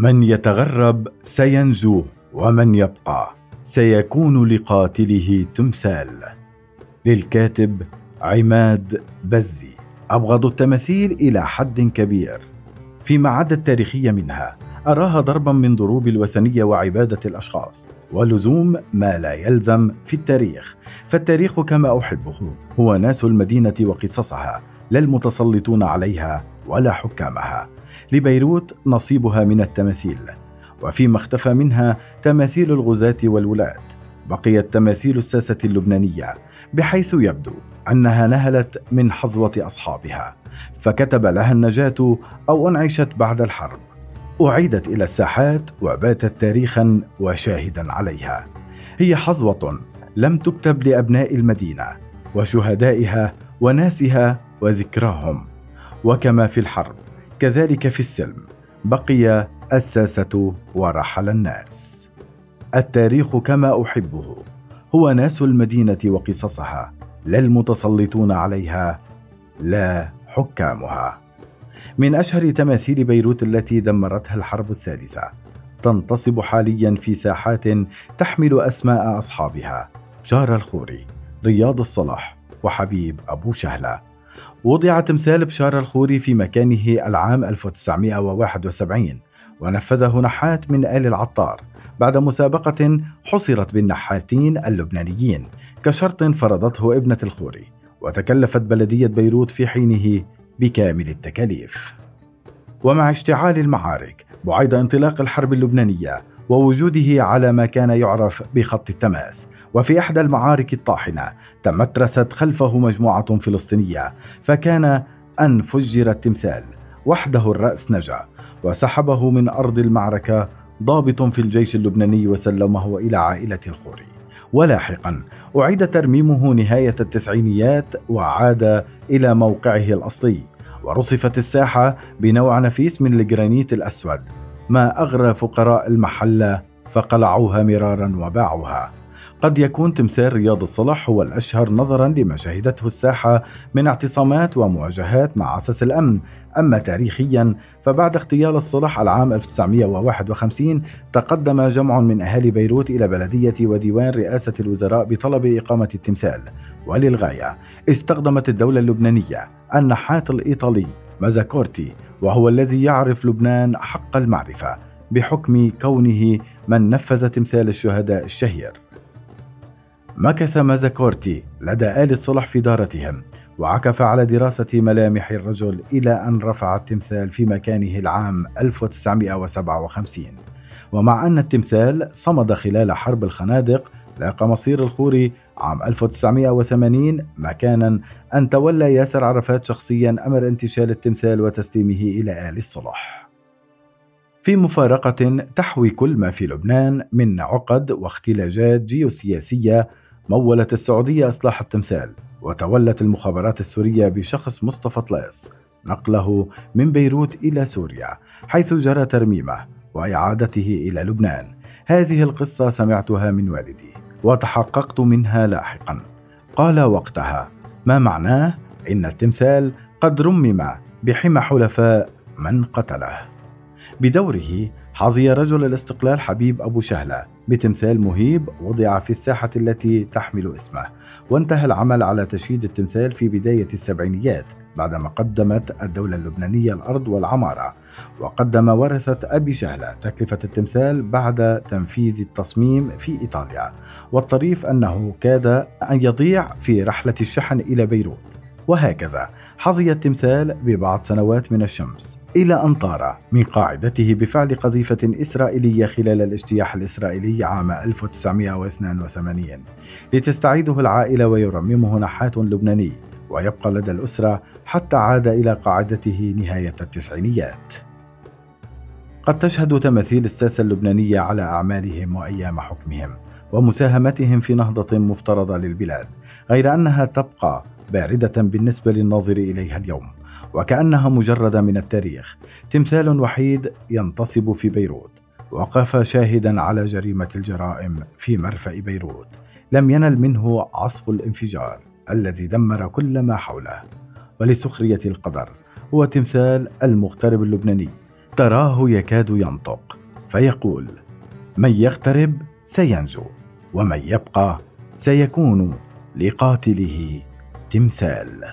من يتغرب سينجو ومن يبقى سيكون لقاتله تمثال. للكاتب عماد بزي. أبغض التماثيل إلى حد كبير. فيما عدا التاريخيه منها أراها ضربا من ضروب الوثنية وعبادة الأشخاص ولزوم ما لا يلزم في التاريخ. فالتاريخ كما أحبه هو ناس المدينة وقصصها لا المتسلطون عليها ولا حكامها. لبيروت نصيبها من التماثيل وفيما اختفى منها تماثيل الغزاة والولاة بقيت تماثيل الساسة اللبنانية بحيث يبدو أنها نهلت من حظوة أصحابها. فكتب لها النجاة أو أنعشت بعد الحرب. أعيدت إلى الساحات وباتت تاريخا وشاهدا عليها. هي حظوة لم تكتب لأبناء المدينة وشهدائها وناسها وذكراهم. وكما في الحرب. كذلك في السلم. بقي الساسة ورحل الناس. التاريخ كما أحبه. هو ناس المدينة وقصصها. لا المتسلطون عليها لا حكامها. من أشهر تماثيل بيروت التي دمرتها الحرب الثالثة. تنتصب حاليا في ساحات تحمل أسماء أصحابها. جار الخوري رياض الصلاح وحبيب أبو شهلة. وضع تمثال بشار الخوري في مكانه العام 1971 ونفذه نحات من آل العطار بعد مسابقة حصرت بالنحاتين اللبنانيين كشرط فرضته ابنة الخوري وتكلفت بلدية بيروت في حينه بكامل التكاليف. ومع اشتعال المعارك بعيد انطلاق الحرب اللبنانية ووجوده على ما كان يعرف بخط التماس. وفي إحدى المعارك الطاحنة تمترست خلفه مجموعة فلسطينية فكان أن فجر التمثال وحده الرأس نجا وسحبه من أرض المعركة ضابط في الجيش اللبناني وسلمه إلى عائلة الخوري. ولاحقا أعيد ترميمه نهاية التسعينيات وعاد إلى موقعه الأصلي ورصفت الساحة بنوع نفيس من الجرانيت الأسود. ما أغرى فقراء المحلة فقلعوها مرارا وباعوها. قد يكون تمثال رياض الصلاح هو الأشهر نظرا لما شهدته الساحة من اعتصامات ومواجهات مع عسس الأمن. أما تاريخيا فبعد اغتيال الصلاح العام 1951 تقدم جمع من أهالي بيروت إلى بلدية وديوان رئاسة الوزراء بطلب إقامة التمثال. وللغاية استخدمت الدولة اللبنانية النحات الإيطالي مازاكورتي وهو الذي يعرف لبنان حق المعرفة بحكم كونه من نفذ تمثال الشهداء الشهير. مكث مازاكورتي لدى آل الصلح في دارتهم وعكف على دراسة ملامح الرجل إلى أن رفع التمثال في مكانه العام 1957 ومع أن التمثال صمد خلال حرب الخنادق لاقى مصير الخوري عام 1980 مكانا أن تولى ياسر عرفات شخصيا أمر انتشال التمثال وتسليمه إلى آل الصلح في مفارقة تحوي كل ما في لبنان من عقد واختلاجات جيوسياسية مولت السعودية إصلاح التمثال وتولت المخابرات السورية بشخص مصطفى طليس نقله من بيروت إلى سوريا حيث جرى ترميمه وإعادته إلى لبنان. هذه القصة سمعتها من والدي. وتحققت منها لاحقا. قال وقتها ما معناه؟ إن التمثال قد رمم بحمى حلفاء من قتله. بدوره حظي رجل الاستقلال حبيب أبو شهلة. بتمثال مهيب وضع في الساحة التي تحمل اسمه. وانتهى العمل على تشييد التمثال في بداية السبعينيات. بعدما قدمت الدولة اللبنانية الأرض والعمارة وقدم ورثة أبي شهلة تكلفة التمثال بعد تنفيذ التصميم في إيطاليا والطريف أنه كاد أن يضيع في رحلة الشحن إلى بيروت. وهكذا حظي التمثال ببعض سنوات من الشمس إلى أن طار من قاعدته بفعل قذيفة إسرائيلية خلال الاجتياح الإسرائيلي عام 1982 لتستعيده العائلة ويرممه نحات لبناني. ويبقى لدى الأسرة حتى عاد إلى قاعدته نهاية التسعينيات. قد تشهد تماثيل الساسة اللبنانية على أعمالهم وأيام حكمهم ومساهمتهم في نهضة مفترضة للبلاد غير أنها تبقى باردة بالنسبة للناظر إليها اليوم وكأنها مجردة من التاريخ. تمثال وحيد ينتصب في بيروت. وقف شاهدا على جريمة الجرائم في مرفأ بيروت. لم ينل منه عصف الانفجار. الذي دمر كل ما حوله ولسخرية القدر هو تمثال المغترب اللبناني تراه يكاد ينطق فيقول من يقترب سينجو ومن يبقى سيكون لقاتله تمثال.